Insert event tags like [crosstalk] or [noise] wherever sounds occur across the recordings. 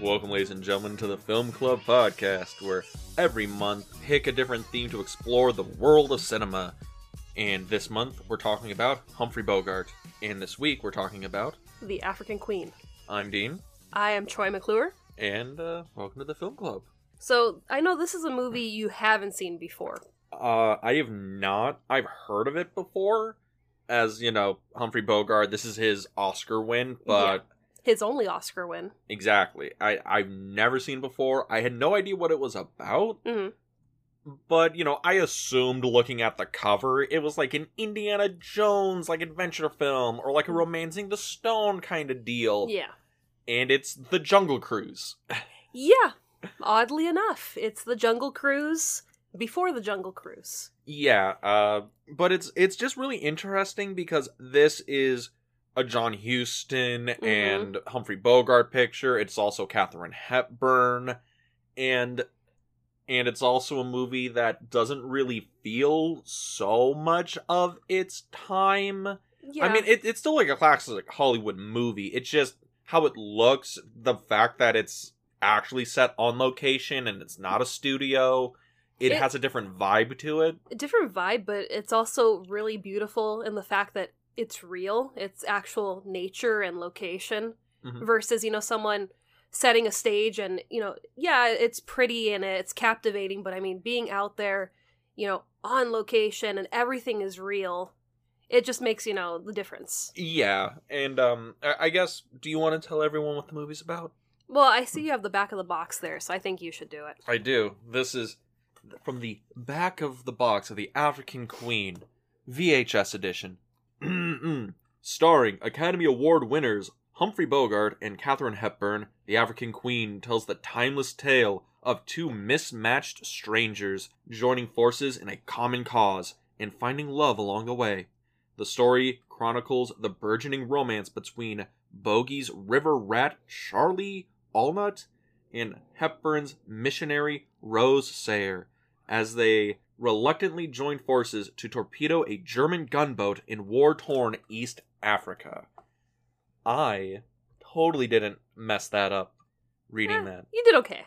Welcome, ladies and gentlemen, to the Film Club podcast, where every month pick a different theme to explore the world of cinema. And this month we're talking about Humphrey Bogart, and this week we're talking about The African Queen. I'm Dean, I am Troy McClure. and uh, welcome to the Film Club. So I know this is a movie you haven't seen before. Uh, I have not. I've heard of it before, as you know, Humphrey Bogart. This is his Oscar win, but His only Oscar win. exactly, I I've never seen before. I had no idea what it was about. hmm but you know i assumed looking at the cover it was like an indiana jones like adventure film or like a romancing the stone kind of deal Yeah. and it's the jungle cruise Yeah. Oddly enough, it's the Jungle Cruise before the Jungle Cruise. yeah uh but it's it's just really interesting because this is a john huston mm-hmm. and humphrey bogart picture it's also katharine hepburn and and it's also a movie that doesn't really feel so much of its time Yeah. I mean, it, it's still like a classic Hollywood movie. It's just how it looks, the fact that it's actually set on location and it's not a studio. It, It- has a different vibe to it. a different vibe, but it's also really beautiful in the fact that it's real. It's actual nature and location Mhm. versus, you know, someone setting a stage and, you know, yeah, it's pretty and it's captivating, but I mean, being out there, you know, on location and everything is real, it just makes, you know, the difference. Yeah, and um, I guess, do you want to tell everyone what the movie's about? Well, I see you have the back of the box there, so I think you should do it. I do. This is from the back of the box of the African Queen VHS edition. Starring Academy Award winners Humphrey Bogart and Katharine Hepburn, The African Queen tells the timeless tale of two mismatched strangers joining forces in a common cause and finding love along the way. The story chronicles the burgeoning romance between Bogey's river rat Charlie Allnut and Hepburn's missionary Rose Sayer as they reluctantly joined forces to torpedo a German gunboat in war torn East Africa. I totally didn't mess that up reading Eh, that. You did okay.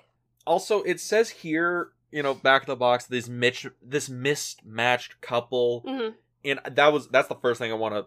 Also, it says here, you know, back of the box, this mitch, this mismatched couple, hmm and that was that's the first thing I want to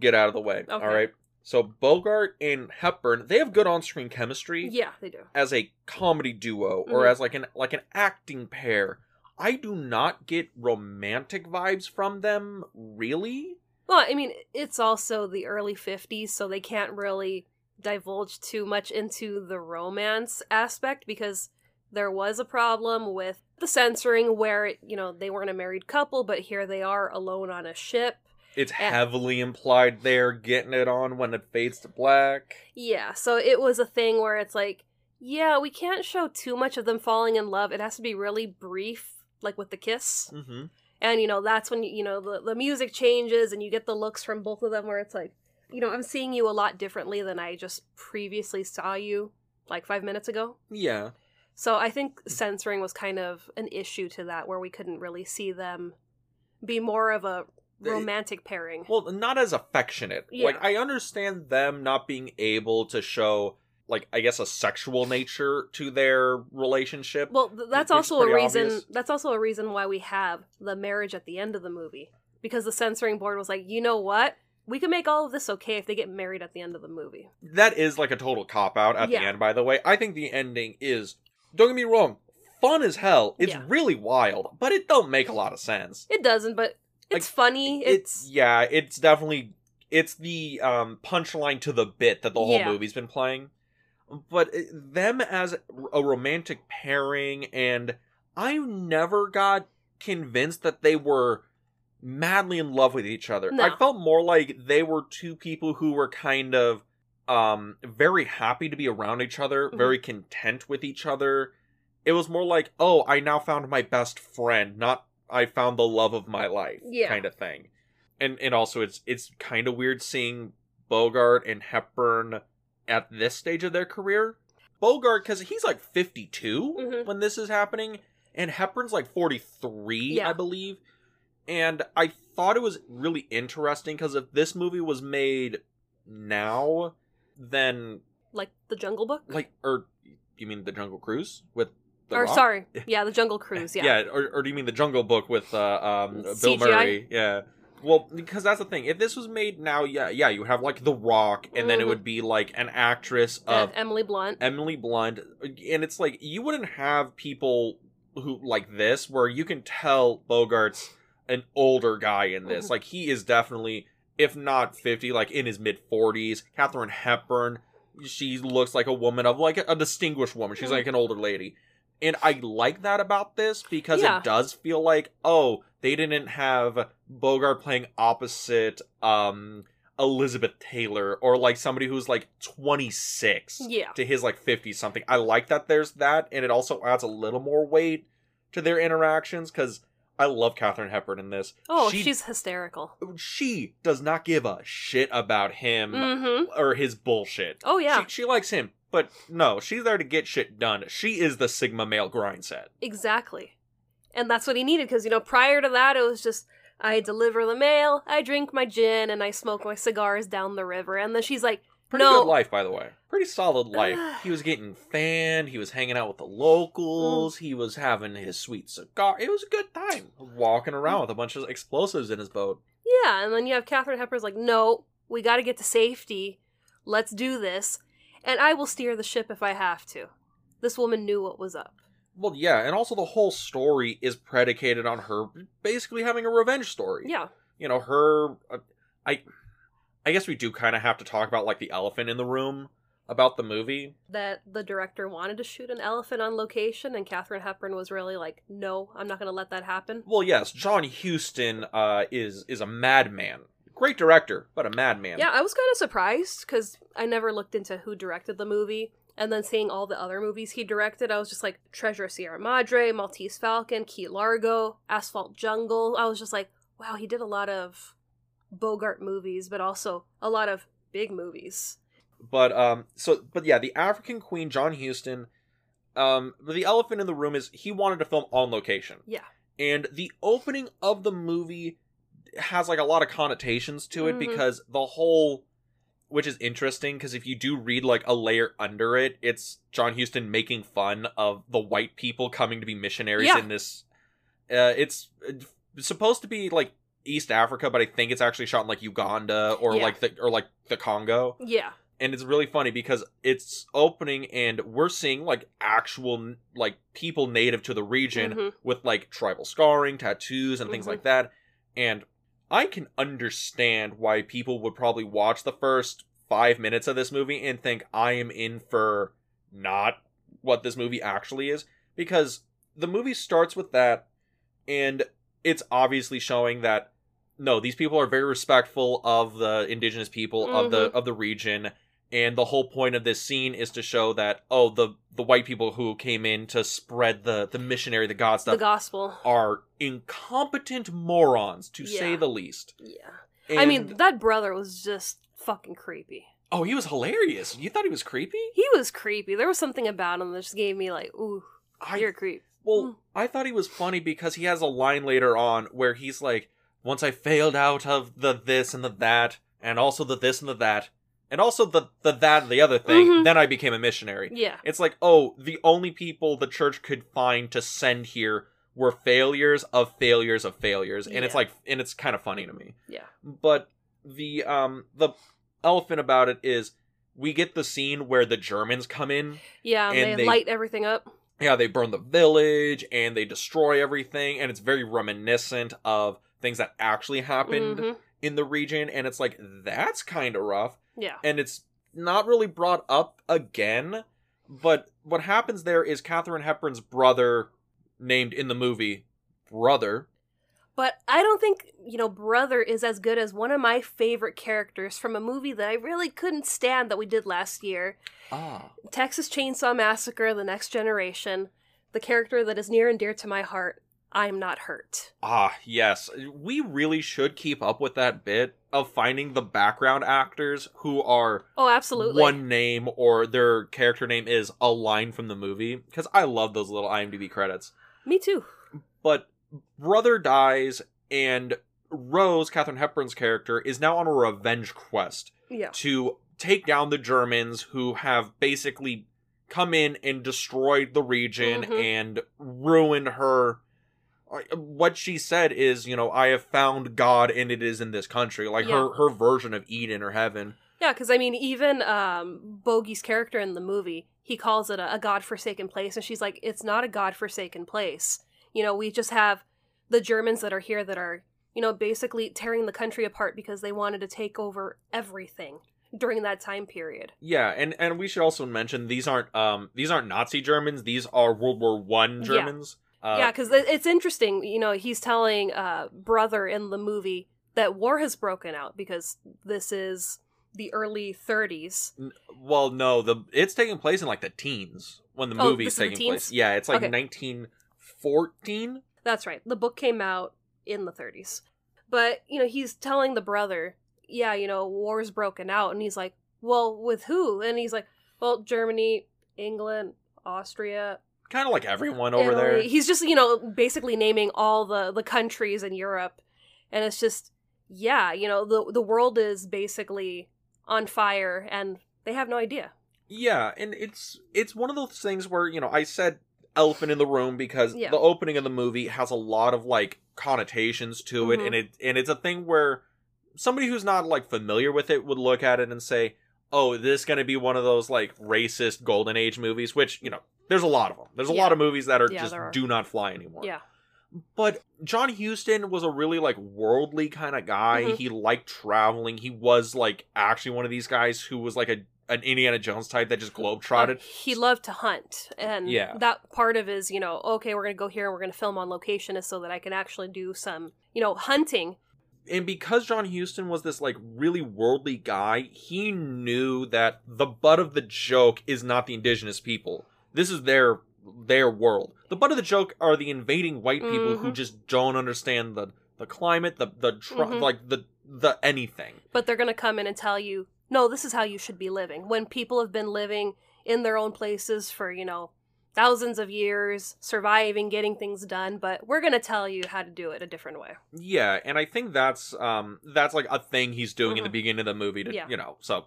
get out of the way. Okay. All right. So Bogart and Hepburn, they have good on-screen chemistry Yeah, they do. as a comedy duo or Mhm. as like an like an acting pair. I do not get romantic vibes from them, really. Well, I mean, it's also the early 50s, so they can't really divulge too much into the romance aspect because there was a problem with the censoring where, you know, they weren't a married couple, but here they are alone on a ship. It's Eh. heavily implied they're getting it on when it fades to black. Yeah, so it was a thing where it's like, yeah, we can't show too much of them falling in love. It has to be really brief, like with the kiss. hmm and you know that's when you know the, the music changes and you get the looks from both of them where it's like you know i'm seeing you a lot differently than i just previously saw you like five minutes ago Yeah. so i think censoring was kind of an issue to that where we couldn't really see them be more of a romantic pairing Well, not as affectionate. Yeah. Like I understand them not being able to show like I guess a sexual nature to their relationship. well that's also a reason obvious. that's also a reason why we have the marriage at the end of the movie because the censoring board was like you know what we can make all of this okay if they get married at the end of the movie that is like a total cop out at Yeah. the end by the way. I think the ending is don't get me wrong, fun as hell. It's Yeah. really wild, but it don't make a lot of sense. it doesn't but it's Like, funny it's yeah, it's definitely it's the um punchline to the bit that the whole Yeah. movie's been playing. But them as a romantic pairing and I never got convinced that they were madly in love with each other. No. I felt more like they were two people who were kind of um very happy to be around each other, Mhm. very content with each other. It was more like, "Oh, I now found my best friend, not I found the love of my life." Yeah. kind of thing. And and also it's it's kind of weird seeing Bogart and Hepburn at this stage of their career. Bogart cuz he's like 52 Mhm. when this is happening and Hepburn's like 43, Yeah. I believe. And I thought it was really interesting because if this movie was made now, then like the Jungle Book. like or you mean the Jungle Cruise with the or Rock? sorry, [laughs] yeah, the Jungle Cruise. Yeah. yeah, or, or do you mean the Jungle Book with uh, um, Bill CGI? Murray? Yeah. Well, because that's the thing. If this was made now, yeah, yeah, you would have like The Rock, and then it Mhm. would be like an actress of Emily Blunt. Emily Blunt, and it's like you wouldn't have people who like this where you can tell Bogart's an older guy in this. Mhm. Like he is definitely, if not fifty, like in his mid forties. Katharine Hepburn, she looks like a woman of like a, distinguished woman. She's Mhm. like an older lady. And I like that about this because Yeah. it does feel like, oh, they didn't have Bogart playing opposite um Elizabeth Taylor or like somebody who's like 26 Yeah. to his like 50 something. I like that there's that, and it also adds a little more weight to their interactions because I love Katharine Hepburn in this. Oh, she, she's hysterical. she does not give a shit about him Mm-hmm. or his bullshit. Oh yeah, She, she likes him, but no, she's there to get shit done. She is the Sigma male grind set. exactly. And that's what he needed because you know prior to that it was just I deliver the mail, I drink my gin, and I smoke my cigars down the river. And then she's like, Pretty No. good life, by the way. Pretty solid life. [sighs] he was getting fanned. He was hanging out with the locals. Mm. He was having his sweet cigar. It was a good time. Walking around with a bunch of explosives in his boat. Yeah, and then you have Katharine Hepburn's like, no, we got to get to safety. Let's do this, and I will steer the ship if I have to. This woman knew what was up. Well, yeah, and also the whole story is predicated on her basically having a revenge story. Yeah, You know, her. Uh, I. I guess we do kind of have to talk about like the elephant in the room about the movie. that the director wanted to shoot an elephant on location, and Katharine Hepburn was really like, no, I'm not going to let that happen. Well, yes, John Huston uh, is is a madman. Great director, but a madman. Yeah, I was kind of surprised because I never looked into who directed the movie. And then seeing all the other movies he directed, I was just like Treasure of Sierra Madre, Maltese Falcon, Key Largo, Asphalt Jungle. I was just like, wow, he did a lot of Bogart movies, but also a lot of big movies. But um so but yeah, the African Queen John Huston um the elephant in the room is he wanted to film on location. Yeah. And the opening of the movie has like a lot of connotations to it Mhm. because the whole which is interesting because if you do read like a layer under it, it's John Huston making fun of the white people coming to be missionaries Yeah. in this uh it's uh, supposed to be like East Africa, but I think it's actually shot in like Uganda or Yeah. like the or like the Congo Yeah. and it's really funny because it's opening and we're seeing like actual like people native to the region Mhm. with like tribal scarring tattoos and things Mhm. like that and i can understand why people would probably watch the first five minutes of this movie and think i am in for not what this movie actually is because the movie starts with that and it's obviously showing that no these people are very respectful of the indigenous people of the mm-hmm. of the region and the whole point of this scene is to show that oh the the white people who came in to spread the the missionary the god stuff The gospel. are incompetent morons to say the least Yeah. and, I mean, that brother was just fucking creepy. oh he was hilarious you thought he was creepy He was creepy. There was something about him that just gave me like, ooh, I, you're a creep. Well, Mm. I thought he was funny because he has a line later on where he's like, "Once I failed out of the this and the that, and also the this and the that, and also the the that and the other thing, Mhm. then I became a missionary." Yeah. It's like, oh, the only people the church could find to send here were failures of failures of failures, and it's like, and it's kind of funny to me. Yeah. But the um the elephant about it is we get the scene where the Germans come in Yeah, And they, they- light everything up. yeah, they burn the village and they destroy everything, and it's very reminiscent of things that actually happened Mhm. in the region, and it's like that's kind of rough, Yeah. and it's not really brought up again. But what happens there is Katharine Hepburn's brother, named in the movie Brother, But I don't think, you know, Brother is as good as one of my favorite characters from a movie that I really couldn't stand that we did last year ah, Texas Chainsaw Massacre The Next Generation. The character that is near and dear to my heart. I'm not hurt. ah, yes, we really should keep up with that bit of finding the background actors who are Oh, absolutely. one name or their character name is a line from the movie because I love those little IMDb credits. Me too. But brother dies and Rose, Katharine Hepburn's character, is now on a revenge quest Yeah. to take down the Germans who have basically come in and destroyed the region Mhm. and ruined her. What she said is, you know, I have found God and it is in this country. Like her her version of Eden or heaven. Yeah, because I mean, even um, Bogey's character in the movie, he calls it a, a godforsaken place, and she's like, "It's not a godforsaken place. You know, we just have the Germans that are here that are, you know, basically tearing the country apart because they wanted to take over everything during that time period." Yeah, and and we should also mention these aren't um these aren't Nazi Germans. These are World War One Yeah. Uh, yeah, because it's interesting. You know, he's telling uh, brother in the movie that war has broken out because this is the early 30s. N- Well, no, the it's taking place in like the teens when the Oh, movie's this is taking place. Yeah, it's like Okay. 1914. That's right. The book came out in the 30s. But, you know, he's telling the brother, yeah, you know, war's broken out. And he's like, well, with who? And he's like, well, Germany, England, Austria, Kind of like everyone over Italy. there. He's just, you know, basically naming all the, the countries in Europe. And it's just, yeah, you know, the, the world is basically on fire and they have no idea. Yeah, and it's it's one of those things where you know I said elephant in the room because Yeah. the opening of the movie has a lot of like connotations to it, Mhm. and it and it's a thing where somebody who's not like familiar with it would look at it and say, "Oh, this is going to be one of those like racist golden age movies," which you know there's a lot of them. There's a Yeah. lot of movies that are Yeah, just are. do not fly anymore. Yeah. But John Huston was a really like worldly kind of guy. Mhm. He liked traveling. He was like actually one of these guys who was like a an Indiana Jones type that just globetrotted. Uh, he loved to hunt, and Yeah. that part of his, you know, okay, we're gonna go here and we're gonna film on location, is so that I can actually do some, you know, hunting. and because John Huston was this like really worldly guy, he knew that the butt of the joke is not the indigenous people. This is their their world. The butt of the joke are the invading white people who Mhm. just don't understand the the climate, the the tr- Mhm. like the the anything. But they're gonna come in and tell you, no, this is how you should be living. When people have been living in their own places for, you know, thousands of years, surviving, getting things done, but we're gonna tell you how to do it a different way. Yeah, and I think that's um that's like a thing he's doing in the Mhm. beginning of the movie to Yeah. you know. So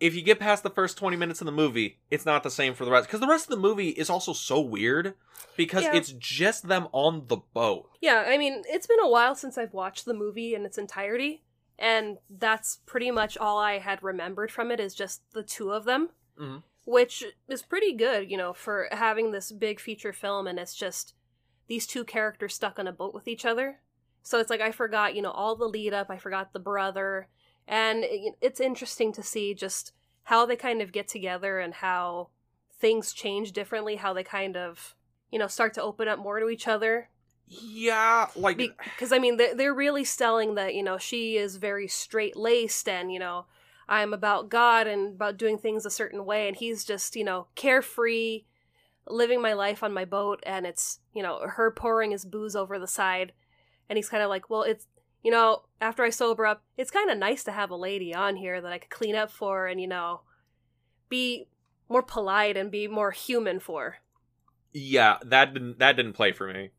if you get past the first 20 minutes of the movie, it's not the same for the rest cuz the rest of the movie is also so weird because Yeah. it's just them on the boat. Yeah, I mean, it's been a while since I've watched the movie in its entirety, and that's pretty much all I had remembered from it is just the two of them, Mhm. which is pretty good, you know, for having this big feature film and it's just these two characters stuck on a boat with each other. So it's like I forgot, you know, all the lead up, I forgot the brother, and eh, it, it's interesting to see just how they kind of get together and how things change differently, how they kind of, you know, start to open up more to each other. Yeah, like because I mean they're, they're really selling that you know she is very straight laced and you know I'm about God and about doing things a certain way and he's just you know carefree living my life on my boat and it's you know her pouring his booze over the side. And he's kind of like well it's you know after I sober up it's kind of nice to have a lady on here that I could clean up for and you know be more polite and be more human for yeah, that didn't that didn't play for me.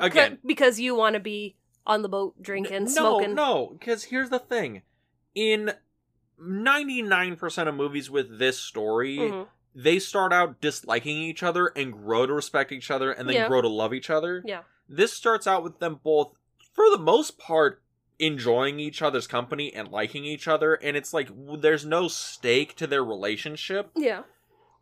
Again, because you want to be on the boat drinking smoking No, no, because here's the thing. In 99% of movies with this story, Mhm. they start out disliking each other and grow to respect each other and then Yeah. grow to love each other. Yeah. This starts out with them both, for the most part, enjoying each other's company and liking each other. And it's like there's no stake to their relationship yeah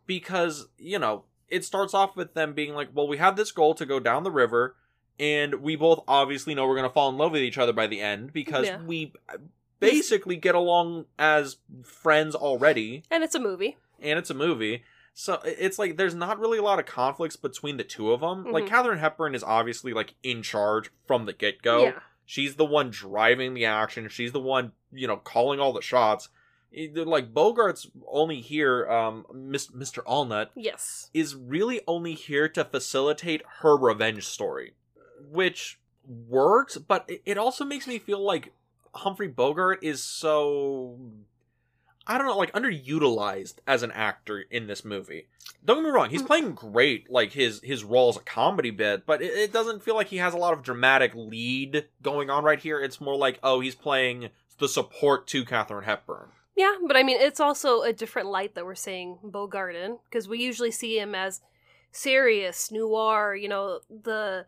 because, you know, it starts off with them being like, well, we have this goal to go down the river. And we both obviously know we're going to fall in love with each other by the end because Yeah. we uh, basically get along as friends already and it's a movie and it's a movie. So it's like there's not really a lot of conflicts between the two of them. Like Mhm. Katharine Hepburn is obviously like in charge from the get go. yeah She's the one driving the action. She's the one, you know, calling all the shots. Like Bogart's only here, um, Mr. Allnut yes is really only here to facilitate her revenge story, which works, but it also makes me feel like Humphrey Bogart is so I don't know, like underutilized as an actor in this movie. Don't get me wrong, he's Mm. playing great, like his his role as a comedy bit, but it, it doesn't feel like he has a lot of dramatic lead going on right here. It's more like, oh, he's playing the support to Katharine Hepburn. Yeah, but I mean, it's also a different light that we're seeing Bogart in because we usually see him as serious, noir. You know, the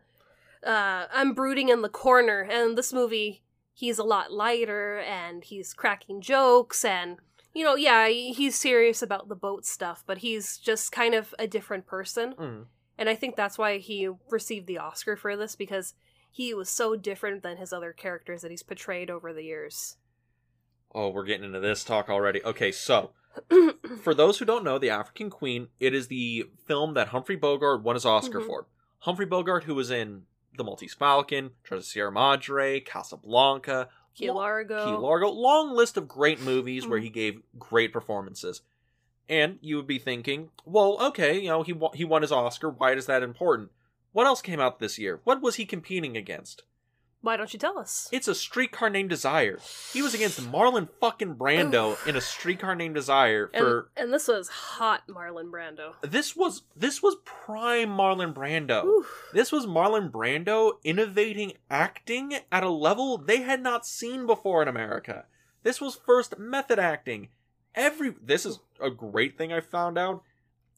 uh, I'm brooding in the corner, and this movie he's a lot lighter and he's cracking jokes and you know, yeah, he's serious about the boat stuff, but he's just kind of a different person. Mm. And I think that's why he received the Oscar for this because he was so different than his other characters that he's portrayed over the years. Oh, we're getting into this talk already. Okay, so [coughs] for those who don't know, The African Queen, it is the film that Humphrey Bogart won his Oscar Mhm. for. Humphrey Bogart, who was in The Maltese Falcon, Treasure of Sierra Madre, Casablanca, Key Largo. Key Largo, long list of great movies where Mhm. he gave great performances. And you would be thinking, well, okay, you know, he won, he won his Oscar. Why is that important? What else came out this year? What was he competing against? Why don't you tell us? It's a streetcar named Desire. He was against Marlon fucking Brando in a streetcar named Desire for and this was hot Marlon Brando. this was this was prime Marlon Brando. Oof. This was Marlon Brando innovating acting at a level they had not seen before in America. This was first method acting. Every this is a great thing I found out.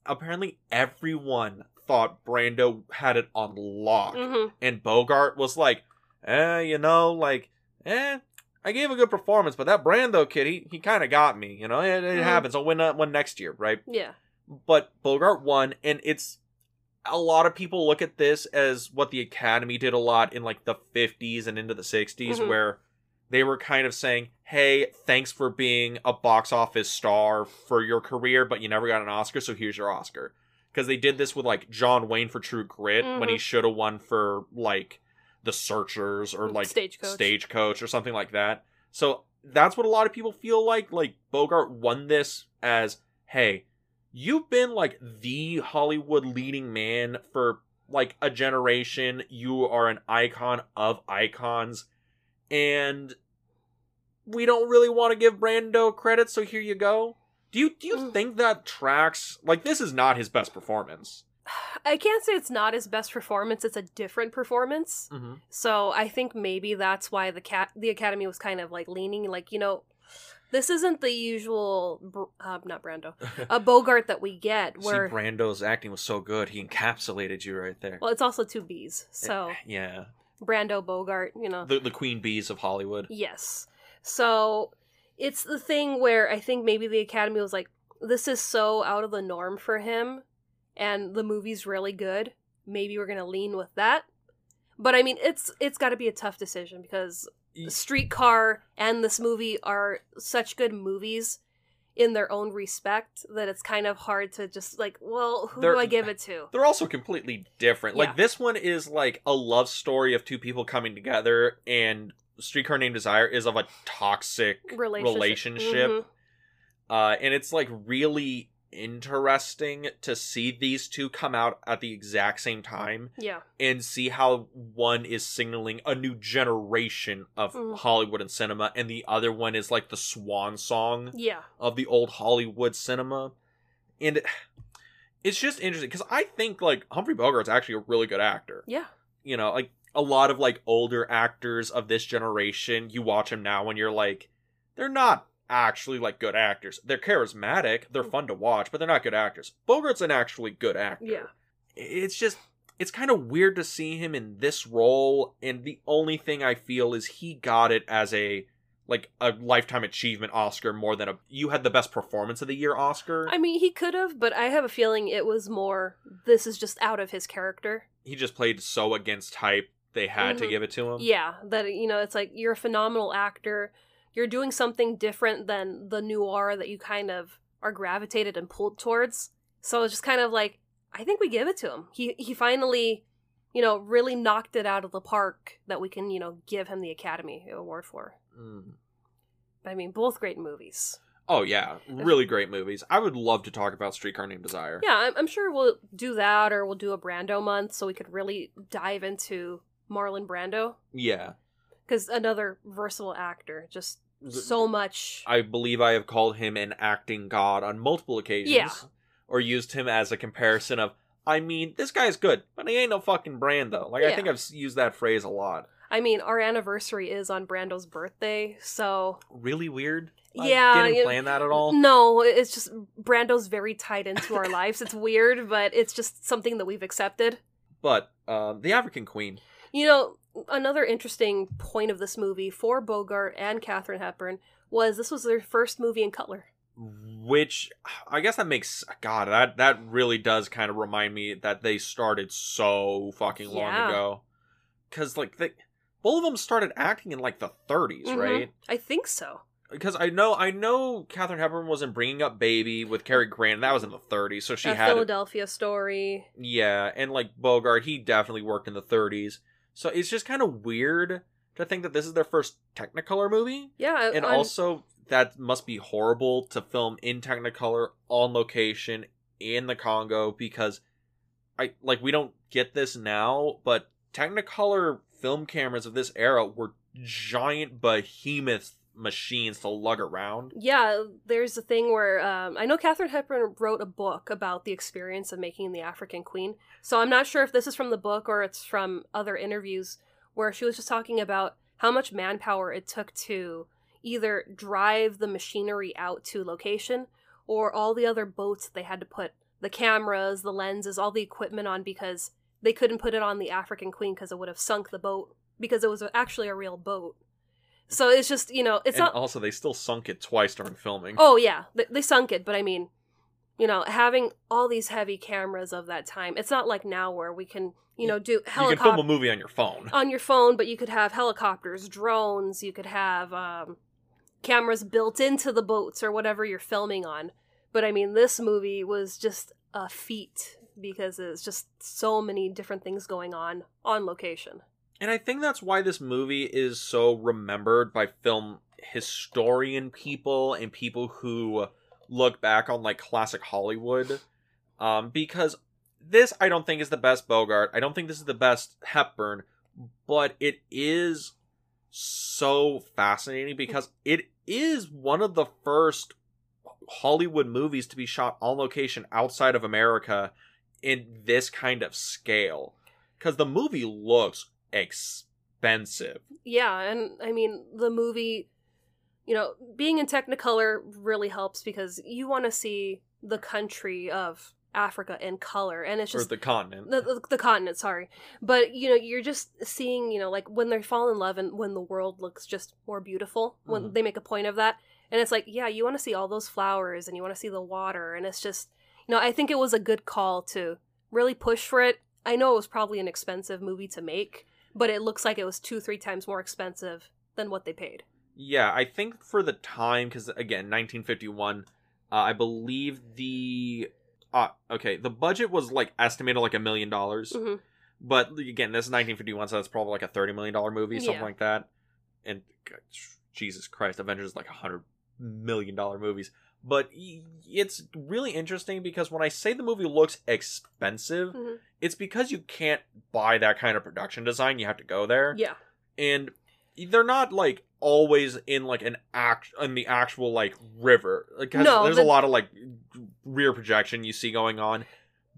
Apparently everyone thought Brando had it on lock. Mhm. And Bogart was like, eh, you know, like, eh, I gave a good performance, but that Brando kid, he, he kind of got me. You know, it, it Mhm. happens. I'll win that one next year, right? Yeah. But Bogart won, and it's a lot of people look at this as what the Academy did a lot in like the 50s and into the 60s, Mhm. where they were kind of saying, hey, thanks for being a box office star for your career, but you never got an Oscar, so here's your Oscar. Because they did this with like John Wayne for True Grit when he Mhm. should have won for like The Searchers or like Stagecoach. Stagecoach or something like that. So that's what a lot of people feel like. Like Bogart won this as, hey, you've been like the Hollywood leading man for like a generation. You are an icon of icons. And we don't really want to give Brando credit, so here you go. Do you do you Mm. think that tracks like this is not his best performance? [sighs] I can't say it's not his best performance. It's a different performance. Mm-hmm. So I think maybe that's why the cat the Academy was kind of like leaning like you know, this isn't the usual uh, not Brando [laughs] a Bogart that we get where See, Brando's acting was so good; he encapsulated you right there. well it's also two B's so yeah, Brando Bogart you know the the queen bees of Hollywood. yes so it's the thing where I think maybe the Academy was like this is so out of the norm for him and the movie's really good maybe we're gonna lean with that but I mean it's it's got to be a tough decision because Streetcar and this movie are such good movies in their own respect that it's kind of hard to just like, well, who They're- do I give it to? They're also completely different. Yeah. Like this one is like a love story of two people coming together, and Streetcar Named Desire is of a toxic Relationship. relationship. Mhm. Uh, and it's like really interesting to see these two come out at the exact same time Yeah. and see how one is signaling a new generation of Mm. Hollywood and cinema, and the other one is like the swan song Yeah. of the old Hollywood cinema. And it's just interesting because I think like Humphrey Bogart's actually a really good actor. Yeah. You know, like a lot of like older actors of this generation, you watch them now and you're like, they're not actually like good actors. They're charismatic, they're fun to watch, but they're not good actors. Bogart's an actually good actor. Yeah. It's just it's kind of weird to see him in this role and the only thing I feel is he got it as a like a lifetime achievement Oscar more than a you had the best performance of the year Oscar. I mean, he could have, but I have a feeling it was more this is just out of his character. he just played so against type they had to Mhm. give it to him. Yeah, that you know, it's like you're a phenomenal actor. You're doing something different than the noir that you kind of are gravitated and pulled towards. So it's just kind of like I think we give it to him. He he finally, you know, really knocked it out of the park that we can, you know, give him the Academy Award for. Mm. I mean, both great movies. Oh yeah, really great movies. I would love to talk about Streetcar Named Desire. Yeah, I'm, I'm sure we'll do that, or we'll do a Brando month, so we could really dive into Marlon Brando Yeah. because another versatile actor, just so much. I believe I have called him an acting god on multiple occasions. Yeah. Or used him as a comparison of I mean, this guy's good, but he ain't no fucking Brando. Like I think I've used that phrase a lot. I mean, our anniversary is on Brando's birthday, so Really weird. I Yeah, didn't plan that at all. no, it's just Brando's very tied into our lives. It's weird, but it's just something that we've accepted. But um, the African Queen. You know, another interesting point of this movie for Bogart and Katharine Hepburn was this was their first movie in color. which I guess that makes God that that really does kind of remind me that they started so fucking long Yeah. ago. Because like they, both of them started acting in like the 30s, Mhm. right? I think so. Because I know I know Katharine Hepburn was in Bringing Up Baby with Cary Grant. That was in the 30s, so she A had Philadelphia story. yeah, and like Bogart, he definitely worked in the 30s. So it's just kind of weird to think that this is their first Technicolor movie. Yeah, and on- also that must be horrible to film in technicolor on location in the congo because i like we don't get this now but technicolor film cameras of this era were giant behemoth machines to lug around Yeah, there's a thing where um, I know Katharine Hepburn wrote a book about the experience of making the African Queen. So I'm not sure if this is from the book or it's from other interviews where she was just talking about how much manpower it took to either drive the machinery out to location or all the other boats they had to put the cameras, the lenses, all the equipment on because they couldn't put it on the African Queen because it would have sunk the boat because it was actually a real boat. So it's just, you know, it's and not also they still sunk it twice during filming Oh yeah, they, they sunk it, but I mean, you know, having all these heavy cameras of that time, it's not like now where we can, you know, do you can film a movie on your phone on your phone, but you could have helicopters, drones, you could have um, cameras built into the boats or whatever you're filming on. But I mean, this movie was just a feat because it's just so many different things going on on location. And I think that's why this movie is so remembered by film historian people and people who look back on like classic Hollywood. Um, because this I don't think is the best Bogart. I don't think this is the best Hepburn, but it is so fascinating because it is one of the first Hollywood movies to be shot on location outside of America in this kind of scale. Because the movie looks expensive. Yeah, and I mean the movie, you know, being in Technicolor really helps because you want to see the country of Africa in color, and it's or just the continent. the, the the continent. Sorry, but you know, you're just seeing, you know, like when they fall in love and when the world looks just more beautiful. When Mhm. they make a point of that, and it's like, yeah, you want to see all those flowers and you want to see the water, and it's just, you know, I think it was a good call to really push for it. I know it was probably an expensive movie to make, but it looks like it was two, three times more expensive than what they paid. Yeah, I think for the time, because again, 1951, uh, I believe the. Uh, okay, the budget was like estimated like a million dollars. Mhm. But again, this is 1951, so that's probably like a $30 million movie, something Yeah. like that. And God, Jesus Christ, Avengers is like a $100 million movies. But it's really interesting because when I say the movie looks expensive, Mhm. it's because you can't buy that kind of production design. You have to go there Yeah, and they're not like always in like an act in the actual like river because No, there's the- a lot of like rear projection you see going on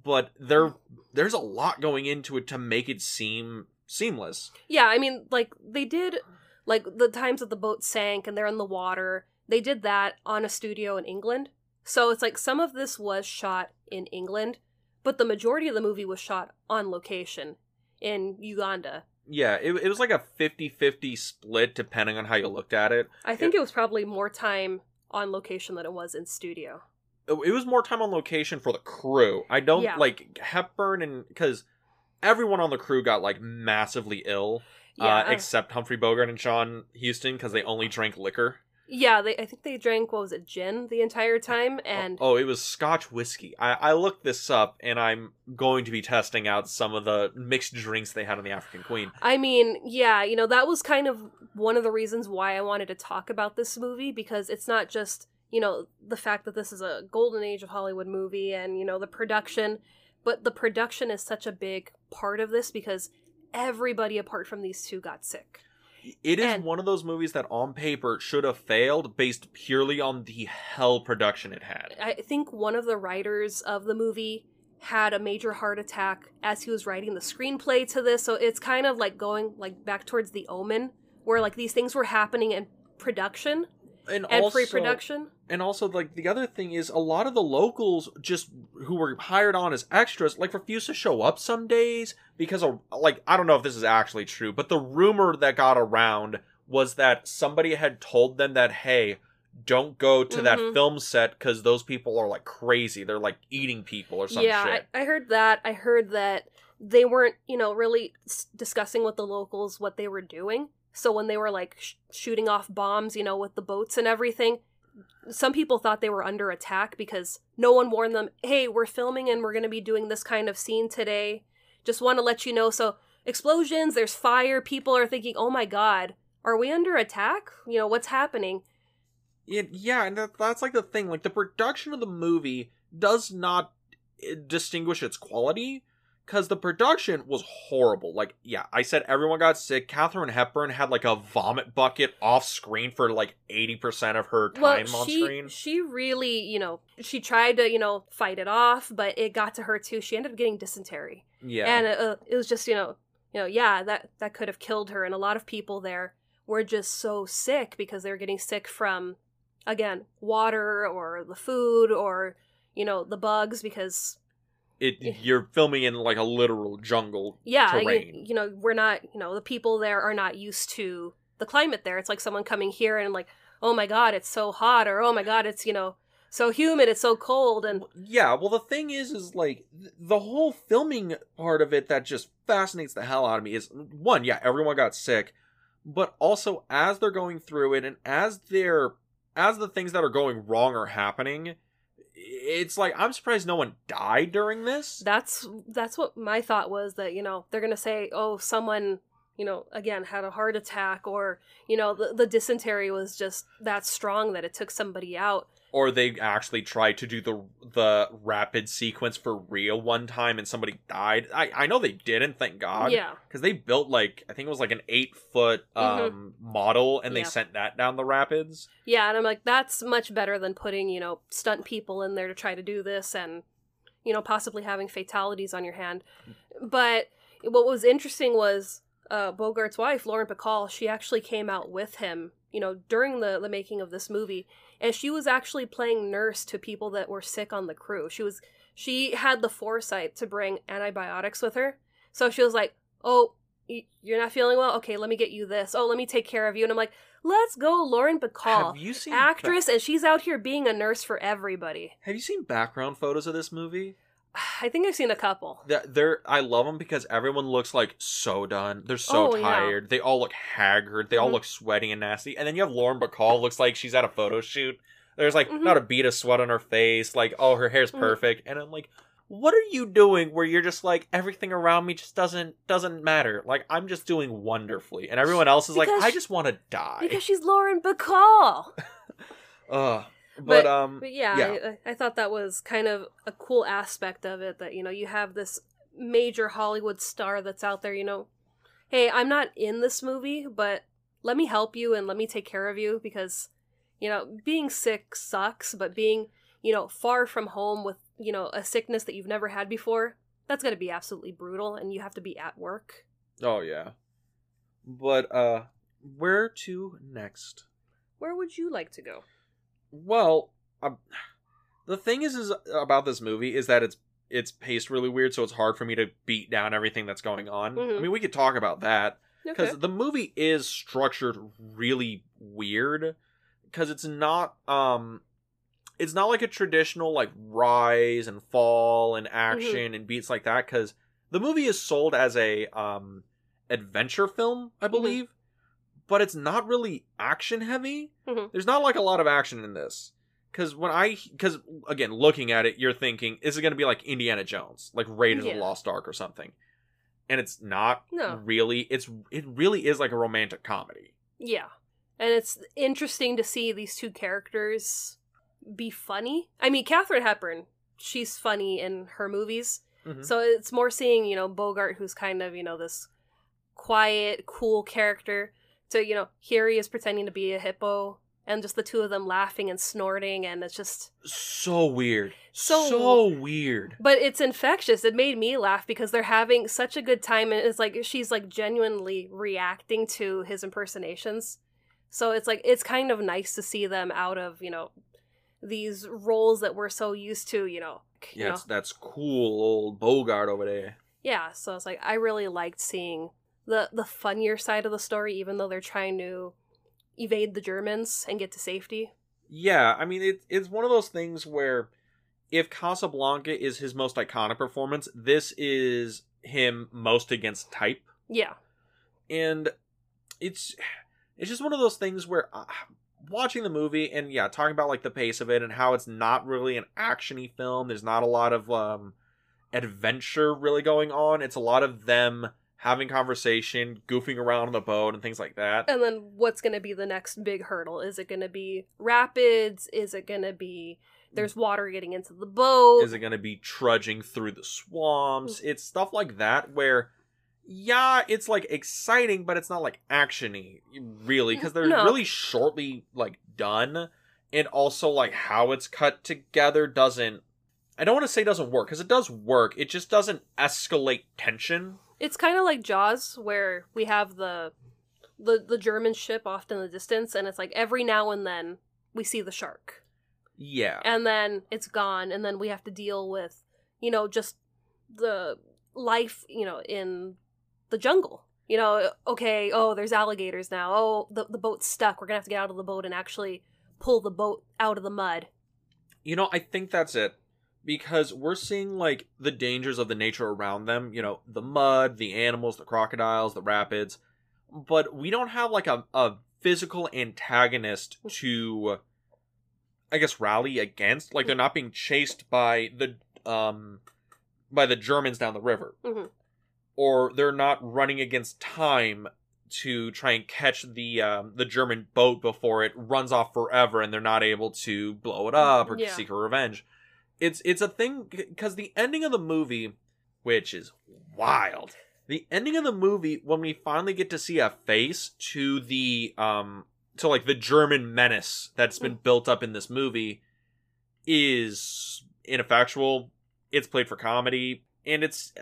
but there there's a lot going into it to make it seem seamless yeah. I mean, like they did, like the times that the boat sank and they're in the water. They did that on a studio in England. So it's like some of this was shot in England, but the majority of the movie was shot on location in Uganda. yeah it, it was like a 50-50 split depending on how you looked at it I think it was probably more time on location than it was in studio. it it was more time on location for the crew i don't Yeah. like hepburn and because everyone on the crew got like massively ill Yeah, uh, except humphrey bogart and john huston because they only drank liquor yeah. They, I think they drank what was it, gin the entire time, oh, and oh, it was Scotch whiskey. I, I looked this up, and I'm going to be testing out some of the mixed drinks they had on the African Queen. I mean, yeah, you know, that was kind of one of the reasons why I wanted to talk about this movie because it's not just, you know, the fact that this is a golden age of Hollywood movie and, you know, the production, but the production is such a big part of this because everybody apart from these two got sick. It is And- one of those movies that on paper should have failed based purely on the hell production it had. I think one of the writers of the movie had a major heart attack as he was writing the screenplay to this. So it's kind of like going like back towards the Omen, where like these things were happening in production and, and also, pre-production. And also, like the other thing is, a lot of the locals just who were hired on as extras, like refuse to show up some days because of like I don't know if this is actually true, but the rumor that got around was that somebody had told them that hey, don't go to that Mhm. film set because those people are like crazy. They're like eating people or some yeah, shit. I, I heard that. I heard that they weren't, you know, really s- discussing with the locals what they were doing. So when they were like sh- shooting off bombs, you know, with the boats and everything, some people thought they were under attack because no one warned them, "Hey, we're filming and we're going to be doing this kind of scene today. Just want to let you know." So explosions, there's fire. People are thinking, "Oh my god, are we under attack? You know, what's happening?" Yeah, and that, that's like the thing. Like the production of the movie does not eh, distinguish its quality because the production was horrible. Like, yeah, I said everyone got sick. Katharine Hepburn had like a vomit bucket off screen for like eighty percent of her time well, on she, screen. She really, you know, she tried to, you know, fight it off, but it got to her too. She ended up getting dysentery, Yeah, and uh, it was just, you know, you know, yeah, that that could have killed her. And a lot of people there were just so sick because they were getting sick from, again, water or the food or you know the bugs because it you're filming in like a literal jungle. yeah, you, you know, we're not, you know, the people there are not used to the climate there. It's like someone coming here and like, oh my god, it's so hot, or oh my god, it's you know so humid, it's so cold, and Yeah, well, the thing is, is like the whole filming part of it that just fascinates the hell out of me is one, yeah, everyone got sick, but also as they're going through it and as they're as the things that are going wrong are happening, it's like I'm surprised no one died during this. that's that's what my thought was that you know they're gonna say oh someone you know again had a heart attack or you know the, the dysentery was just that strong that it took somebody out Or they actually tried to do the the rapid sequence for real one time and somebody died. I I know they didn't, thank God. yeah because they built like I think it was like an eight foot um model, and they Mm-hmm. Yeah. sent that down the rapids. yeah and i'm like that's much better than putting you know stunt people in there to try to do this and you know possibly having fatalities on your hand but what was interesting was uh, bogart's wife lauren bacall she actually came out with him you know during the the making of this movie and she was actually playing nurse to people that were sick on the crew. She was she had the foresight to bring antibiotics with her. So she was like oh you're not feeling well? Okay let me get you this. Oh let me take care of you. And i'm like let's go lauren bacall Have you seen actress and she's out here being a nurse for everybody. Have you seen background photos of this movie? [sighs] i think i've seen a couple They're, they're I love them because everyone looks like so done. They're so Oh, yeah. tired. They all look haggard. They all Mhm. look sweaty and nasty. And then you have Lauren Bacall looks like she's at a photo shoot. There's like Mhm. not a bead of sweat on her face. Like oh her hair's Mhm. perfect. And I'm like. What are you doing where you're just like everything around me just doesn't doesn't matter? Like I'm just doing wonderfully and everyone else is like Because I just want to die. because she's lauren bacall [laughs] Ugh. But, But- um But yeah, Yeah. I, I thought that was kind of a cool aspect of it that, you know, you have this major Hollywood star that's out there, you know, hey, I'm not in this movie, but let me help you and let me take care of you because, you know, being sick sucks, but being, you know, far from home with, you know, a sickness that you've never had before, that's going to be absolutely brutal and you have to be at work. Oh yeah. But uh where to next? Where would you like to go? Well, um, the thing is is about this movie is that it's it's paced really weird so it's hard for me to beat down everything that's going on. I Mhm. mean, we could talk about that Okay. cuz the movie is structured really weird cuz it's not um it's not like a traditional like rise and fall and action and beats like that cuz the movie is sold as a um adventure film, I believe, but it's not really action heavy. Mhm. There's not like a lot of action in this. Cause when I, cause again, looking at it, you're thinking, is it going to be like Indiana Jones, like Raiders of the Lost Ark or something? And it's not No. really. It's it really is like a romantic comedy. Yeah. And it's interesting to see these two characters be funny. I mean, Katharine Hepburn, she's funny in her movies. Mhm. So it's more seeing, you know, Bogart, who's kind of, you know, this quiet, cool character. So, you know, here he is pretending to be a hippo and just the two of them laughing and snorting and it's just So weird. So- so weird. but it's infectious it made me laugh because they're having such a good time and it's like she's like genuinely reacting to his impersonations so it's like it's kind of nice to see them out of you know these roles that we're so used to you know you Yeah, know? that's cool old Bogart over there. yeah so it's like i really liked seeing the the funnier side of the story even though they're trying to evade the germans and get to safety Yeah, I mean it, it's one of those things where if Casablanca is his most iconic performance, this is him most against type, yeah and it's it's just one of those things where uh, watching the movie and yeah, talking about like the pace of it and how it's not really an actiony film. There's not a lot of um adventure really going on. It's a lot of them having conversation, goofing around on the boat and things like that. and then what's going to be the next big hurdle is it going to be rapids is it going to be there's water getting into the boat Is it going to be trudging through the swamps? Mm. It's stuff like that where, yeah, it's like exciting, but it's not like actiony, really, mm, because they're No. really shortly like done, and also like how it's cut together doesn't. I don't want to say doesn't work because it does work. It just doesn't escalate tension. It's kind of like Jaws, where we have the the the German ship off in the distance, and it's like every now and then we see the shark, Yeah, and then it's gone, and then we have to deal with you know just the life you know in the jungle. You know, okay, oh, there's alligators now. Oh, the the boat's stuck. We're gonna have to get out of the boat and actually pull the boat out of the mud. You know, I think that's it. Because we're seeing like the dangers of the nature around them, you know, the mud, the animals, the crocodiles, the rapids. But we don't have like a, a physical antagonist to I guess rally against. Like they're not being chased by the um by the Germans down the river. Mhm. Or they're not running against time to try and catch the um, the German boat before it runs off forever and they're not able to blow it up or Yeah. seek a revenge. It's it's a thing because the ending of the movie, which is wild. The ending of the movie when we finally get to see a face to the um to like the German menace that's been built up in this movie is ineffectual. It's played for comedy and it's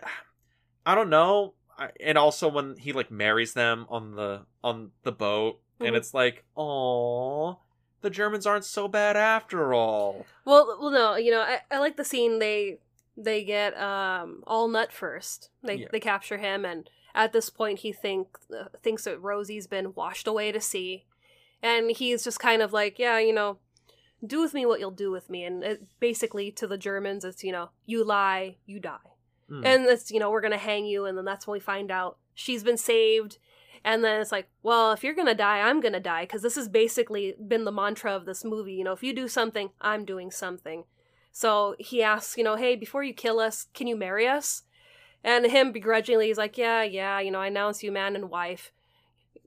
I don't know. I- And also when he like marries them on the on the boat and Mhm. it's like, "Oh, the Germans aren't so bad after all." Well, well, no, you know, I, I like the scene they they get um Allnut first. They Yeah. they capture him, and at this point, he think uh, thinks that Rosie's been washed away to sea, and he's just kind of like, yeah, you know, do with me what you'll do with me, and it, basically to the Germans, it's you know, you lie, you die, Mm. and it's you know, we're gonna hang you, and then that's when we find out she's been saved. And then it's like, well, if you're gonna die, I'm gonna die, because this has basically been the mantra of this movie. You know, if you do something, I'm doing something. So he asks, you know, hey, before you kill us, can you marry us? And him begrudgingly, he's like, yeah, yeah, you know, I announce you man and wife.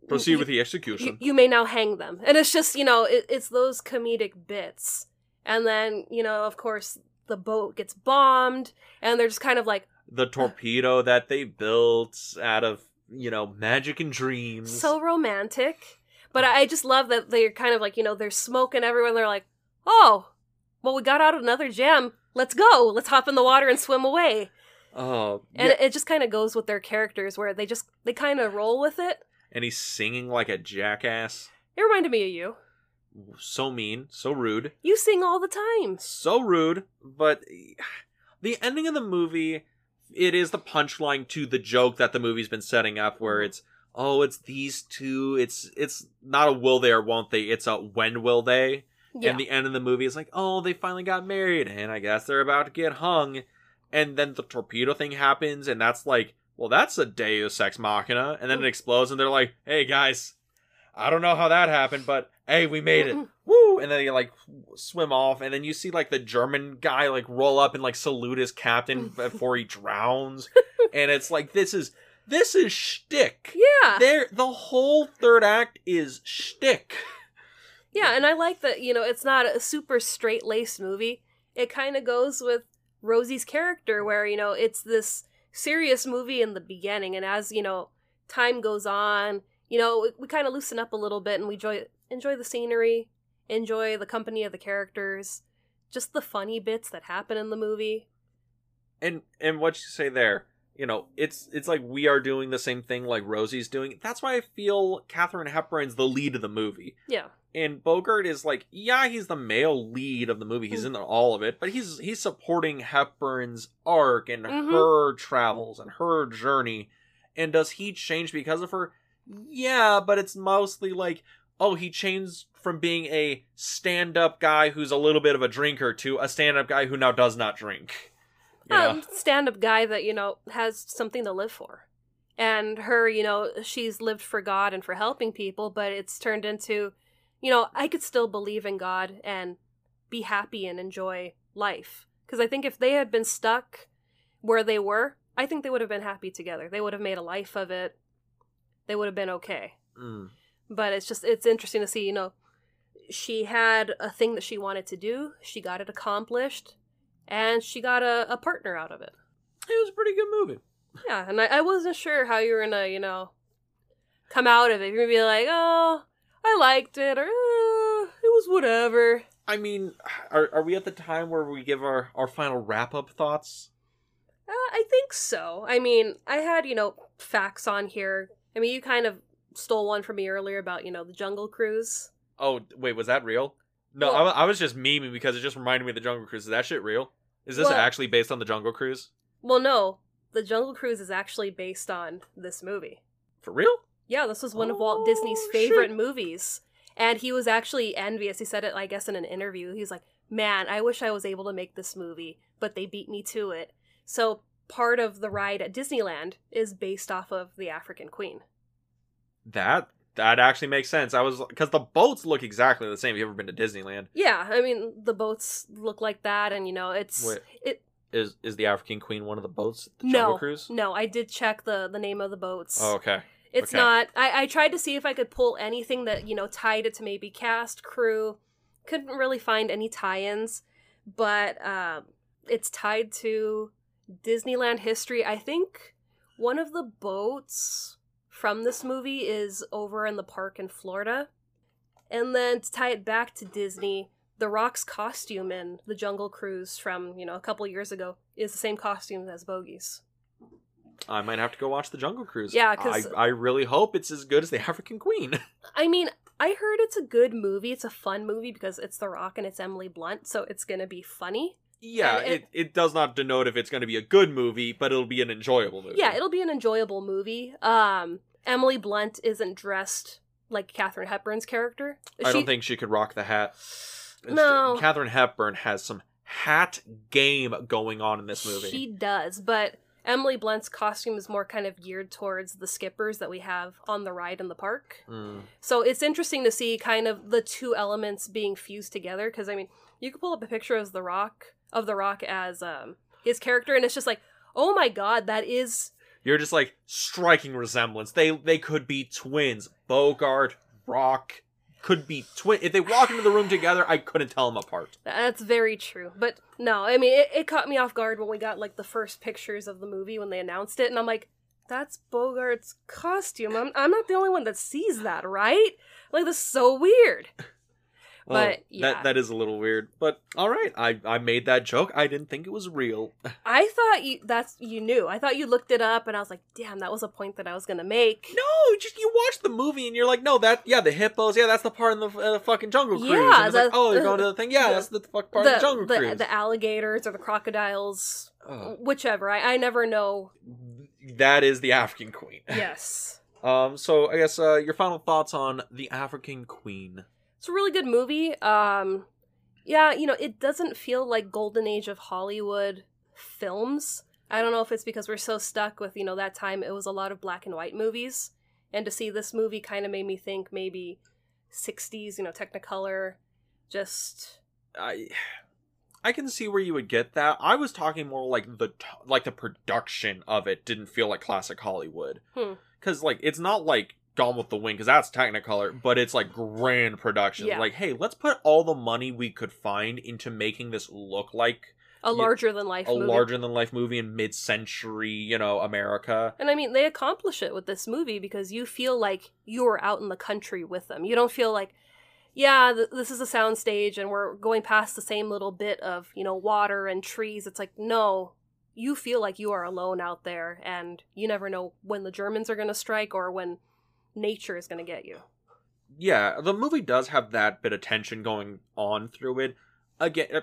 Proceed You- with the you, execution. you may now hang them. And it's just, you know, it, it's those comedic bits. And then, you know, of course, the boat gets bombed, and they're just kind of like, the torpedo that they built out of you know magic and dreams. so romantic. But I just love that they're kind of like, you know, there's smoke and everyone. They're like, oh, well, we got out of another gem. Let's go. Let's hop in the water and swim away. oh, And yeah. it just kind of goes with their characters where they just, they kind of roll with it. and he's singing like a jackass. It reminded me of you. So mean, so rude, You sing all the time. so rude. But [sighs] the ending of the movie, it is the punchline to the joke that the movie's been setting up, where mm-hmm. it's oh, it's these two. It's it's not a will they or won't they. It's a when will they. Yeah. And the end of the movie is like, oh, they finally got married, and I guess they're about to get hung. And then the torpedo thing happens, and that's like, well, that's a Deus Ex Machina. And then it mm. explodes, and they're like, hey, guys, I don't know how that happened, but hey, we made it. [clears throat] Woo! And then they like swim off, and then you see like the German guy like roll up and like salute his captain [laughs] before he drowns. and it's like, this is. This is shtick. yeah. There, the whole third act is shtick. Yeah, and I like that, you know, it's not a super straight laced movie. It kind of goes with Rosie's character, where, you know, it's this serious movie in the beginning, and as, you know, time goes on, you know, we, we kind of loosen up a little bit and we enjoy, enjoy the scenery. Enjoy the company of the characters, just the funny bits that happen in the movie. And and what you say there, you know, it's it's like we are doing the same thing like Rosie's doing. That's why I feel Katharine Hepburn's the lead of the movie. Yeah. And Bogart is like, yeah, he's the male lead of the movie. He's in all of it, but he's he's supporting Hepburn's arc and Mhm. her travels and her journey. And does he change because of her? Yeah, but it's mostly like, oh, he changed from being a stand-up guy who's a little bit of a drinker to a stand-up guy who now does not drink. Um, stand-up guy that you know has something to live for, and her, you know, she's lived for God and for helping people, but it's turned into, you know, I could still believe in God and be happy and enjoy life. Because I think if they had been stuck where they were, I think they would have been happy together. They would have made a life of it. They would have been okay. Mm. But it's just it's interesting to see, you know, she had a thing that she wanted to do, she got it accomplished, and she got a, a partner out of it. It was a pretty good movie. Yeah, and I, I wasn't sure how you were gonna, you know, come out of it. You're gonna be like, oh, I liked it, or uh, it was whatever. I mean, are are we at the time where we give our our final wrap up thoughts? Uh, I think so. I mean, I had, you know, facts on here. I mean, you kind of stole one from me earlier about, you know, the Jungle Cruise. Oh wait, was that real? No, Well- I, I was just memeing because it just reminded me of the Jungle Cruise. Is that shit real? Is this Well- actually based on the Jungle Cruise? Well, no, the Jungle Cruise is actually based on this movie. For real? Yeah, this was one of Walt Oh, Disney's shit. favorite movies. And he was actually envious. He said it, I guess, in an interview. He's like, man, I wish I was able to make this movie, but they beat me to it. So part of the ride at Disneyland is based off of the African Queen. That that actually makes sense. I was because the boats look exactly the same. Have you ever been to Disneyland? Yeah, I mean, the boats look like that, and, you know, it's. Wait. it. Is is the African Queen one of the boats? at The No, Cruise. no, I did check the, the name of the boats. Oh, okay. It's Okay. not. I, I tried to see if I could pull anything that you know tied it to maybe cast, crew. Couldn't really find any tie-ins, but um, it's tied to Disneyland history. I think one of the boats from this movie is over in the park in Florida, and then to tie it back to Disney, The Rock's costume in the Jungle Cruise from you know a couple years ago is the same costume as Bogey's. I might have to go watch the Jungle Cruise. Yeah, 'cause- I I really hope it's as good as the African Queen. [laughs] I mean, I heard it's a good movie. It's a fun movie because it's The Rock and it's Emily Blunt, so it's gonna be funny. yeah, And it- it does not denote if it's going to be a good movie, but it'll be an enjoyable movie. Yeah, it'll be an enjoyable movie. Um, Emily Blunt isn't dressed like Katharine Hepburn's character. I She- don't think she could rock the hat. No. Katharine Hepburn has some hat game going on in this movie. She does, but Emily Blunt's costume is more kind of geared towards the skippers that we have on the ride in the park. Mm. So it's interesting to see kind of the two elements being fused together. Because I mean, you could pull up a picture of the Rock of the Rock as um, his character, and it's just like, oh my god, that is You're just like striking resemblance. They they could be twins. Bogart, Rock could be twin. If they walk into the room together, I couldn't tell them apart. That's very true. But no, I mean, it, it caught me off guard when we got like the first pictures of the movie when they announced it, and I'm like, that's Bogart's costume. I'm, I'm not the only one that sees that, right? Like, this is so weird. Well, But, yeah. that that is a little weird. But all right, I I made that joke. I didn't think it was real. [laughs] I thought you that's you knew. I thought you looked it up, and I was like, damn, that was a point that I was gonna make. No, just you watch the movie and you're like, no, that yeah, the hippos, yeah, that's the part in the uh, fucking Jungle Cruise. Yeah, it's like, the- oh, you're going to the thing, yeah, the- that's the fuck part the, of the Jungle the, Cruise. the alligators or the crocodiles, Ugh. whichever. I, I never know. that is the African Queen. [laughs] Yes. Um, so I guess uh, your final thoughts on the African Queen. It's a really good movie. Um, yeah, you know, it doesn't feel like golden age of Hollywood films. I don't know if it's because we're so stuck with, you know, that time it was a lot of black and white movies. And to see this movie kind of made me think maybe 60s, you know, Technicolor. Just, I I can see where you would get that. I was talking more like the t- like the production of it didn't feel like classic Hollywood. Hmm. Cuz like it's not like Gone with the Wind cuz that's Technicolor, but it's like grand production. Yeah. Like, hey, let's put all the money we could find into making this look like a larger than life a movie. larger than life movie in mid-century, you know, America. And I mean, they accomplish it with this movie because you feel like you're out in the country with them. You don't feel like yeah, th- this is a soundstage and we're going past the same little bit of, you know, water and trees. It's like, no, you feel like you are alone out there and you never know when the Germans are going to strike or when nature is going to get you. Yeah, the movie does have that bit of tension going on through it. Again, uh,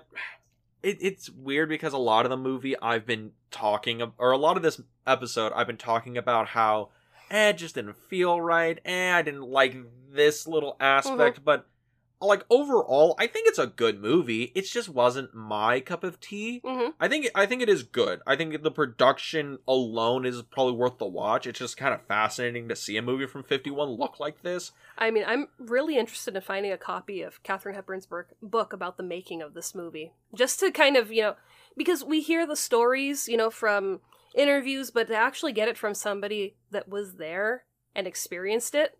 it, it's weird because a lot of the movie I've been talking, or a lot of this episode, I've been talking about how, eh, it just didn't feel right. Eh, I didn't like this little aspect, but like overall, I think it's a good movie. It just wasn't my cup of tea. hmm I think I think it is good. I think the production alone is probably worth the watch. It's just kind of fascinating to see a movie from 51 look like this. I mean, I'm really interested in finding a copy of Katharine Hepburn's book about the making of this movie. Just to kind of, you know, because we hear the stories, you know, from interviews, but to actually get it from somebody that was there and experienced it.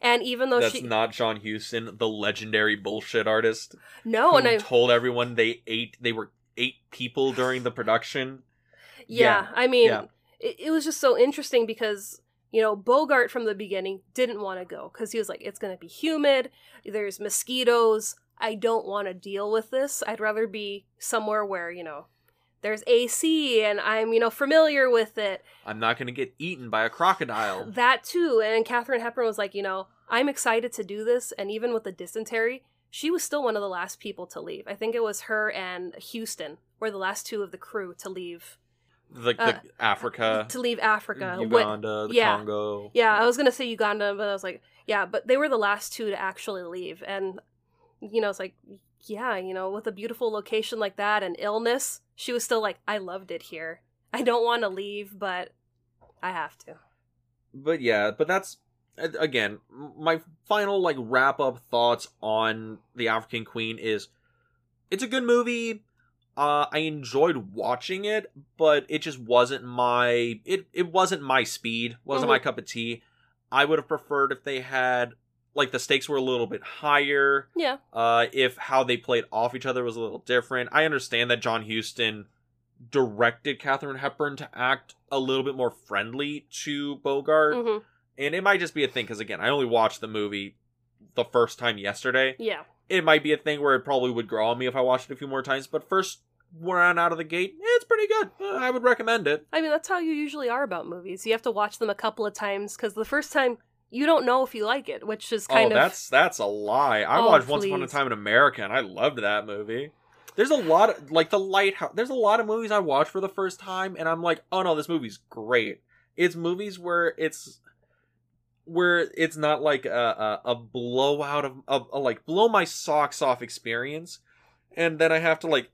And even though That's she not John Huston, the legendary bullshit artist no, and I told everyone they ate they were eight people during the production. yeah, I mean, yeah. it, it was just so interesting because you know Bogart from the beginning didn't want to go because he was like, it's going to be humid. There's mosquitoes. I don't want to deal with this. I'd rather be somewhere where you know there's AC and I'm you know familiar with it. I'm not going to get eaten by a crocodile. That too. And Katharine Hepburn was like, you know, I'm excited to do this. And even with the dysentery, she was still one of the last people to leave. I think it was her and Huston were the last two of the crew to leave The, the Uh, Africa, to leave Africa. Uganda, the yeah. Congo. Yeah, I was gonna say Uganda, but I was like, yeah, but they were the last two to actually leave, and you know, it's like, yeah, you know, with a beautiful location like that and illness, she was still like, I loved it here. I don't want to leave, but I have to. but yeah, but that's again my final like wrap up thoughts on the African Queen is it's a good movie. Uh, I enjoyed watching it, but it just wasn't my it it wasn't my speed, wasn't my cup of tea. I would have preferred if they had like the stakes were a little bit higher. Yeah, Uh, if how they played off each other was a little different. I understand that John Huston directed Katharine Hepburn to act a little bit more friendly to Bogart. Hmm and it might just be a thing because again i only watched the movie the first time yesterday. Yeah, it might be a thing where it probably would grow on me if i watched it a few more times but first run out of the gate it's pretty good. I would recommend it. I mean, that's how you usually are about movies. You have to watch them a couple of times because the first time you don't know if you like it, which is oh, kind oh of that's that's a lie. I Oh, watched once upon a time in america and i loved that movie. There's a lot of like the lighthouse there's a lot of movies i watch for the first time and i'm like oh no this movie's great. It's movies where it's where it's not like a a, a blowout of a, a like blow my socks off experience and then i have to like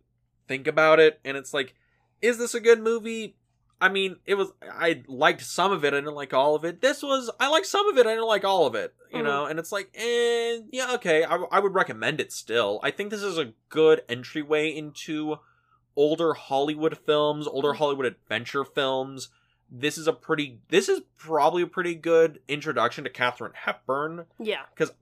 think about it and it's like is this a good movie i mean it was i liked some of it i didn't like all of it this was i liked some of it i didn't like all of it you Mhm. know and it's like eh, yeah okay I, I would recommend it still i think this is a good entryway into older hollywood films older hollywood adventure films this is a pretty this is probably a pretty good introduction to Katharine Hepburn. yeah, because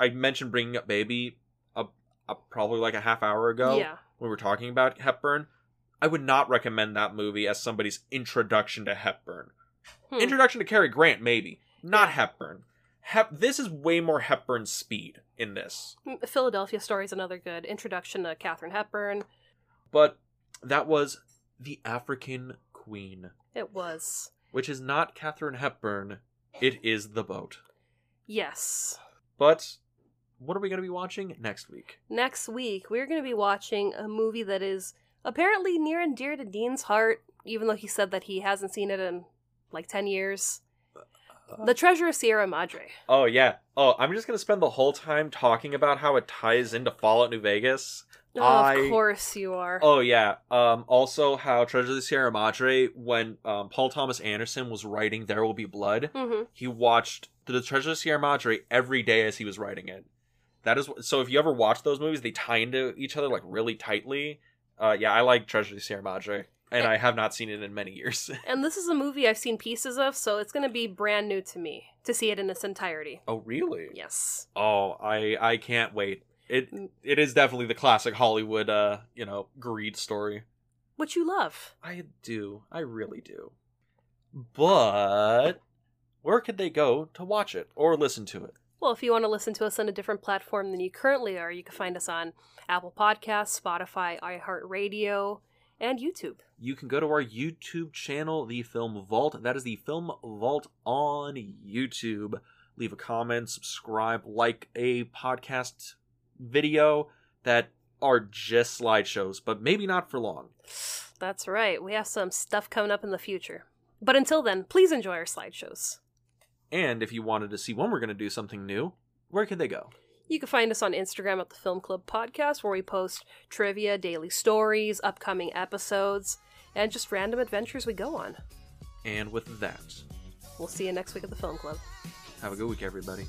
I mentioned bringing up baby a, a probably like a half hour ago yeah. when we were talking about Hepburn. I would not recommend that movie as somebody's introduction to Hepburn. Hmm. Introduction to Cary Grant maybe, not Yeah. Hepburn. Hep this is way more Hepburn speed in this. Mm, Philadelphia Story is another good introduction to Katharine Hepburn. But that was The African Queen, It was. which is not Katharine Hepburn. It is The Boat. Yes. But what are we going to be watching next week? Next week, we're going to be watching a movie that is apparently near and dear to Dean's heart, even though he said that he hasn't seen it in like 10 years. The Treasure of Sierra Madre. Oh yeah. Oh, I'm just going to spend the whole time talking about how it ties into Fallout New Vegas. Oh, I- Of course you are. Oh yeah. Um also how Treasure of the Sierra Madre when um, Paul Thomas Anderson was writing There Will Be Blood, hmm he watched the Treasure of the Sierra Madre every day as he was writing it. That is so if you ever watch those movies, they tie into each other like really tightly. Uh yeah, I like Treasure of the Sierra Madre and I have not seen it in many years. [laughs] And this is a movie I've seen pieces of, so it's going to be brand new to me to see it in its entirety. oh really? Yes. Oh, I I can't wait. It Mm. it is definitely the classic Hollywood uh, you know, greed story. Which you love. I do. I really do. But where could they go to watch it or listen to it? Well, if you want to listen to us on a different platform than you currently are, you can find us on Apple Podcasts, Spotify, iHeartRadio, and YouTube. You can go to our YouTube channel, The Film Vault. That is The Film Vault on YouTube. Leave a comment, subscribe, like a podcast video that are just slideshows, but maybe not for long. That's right. We have some stuff coming up in the future. But until then, please enjoy our slideshows. And if you wanted to see when we're going to do something new, where can they go? You can find us on Instagram at the Film Club Podcast, where we post trivia, daily stories, upcoming episodes, and just random adventures we go on. And with that, We'll see you next week at the Film Club. have a good week, everybody.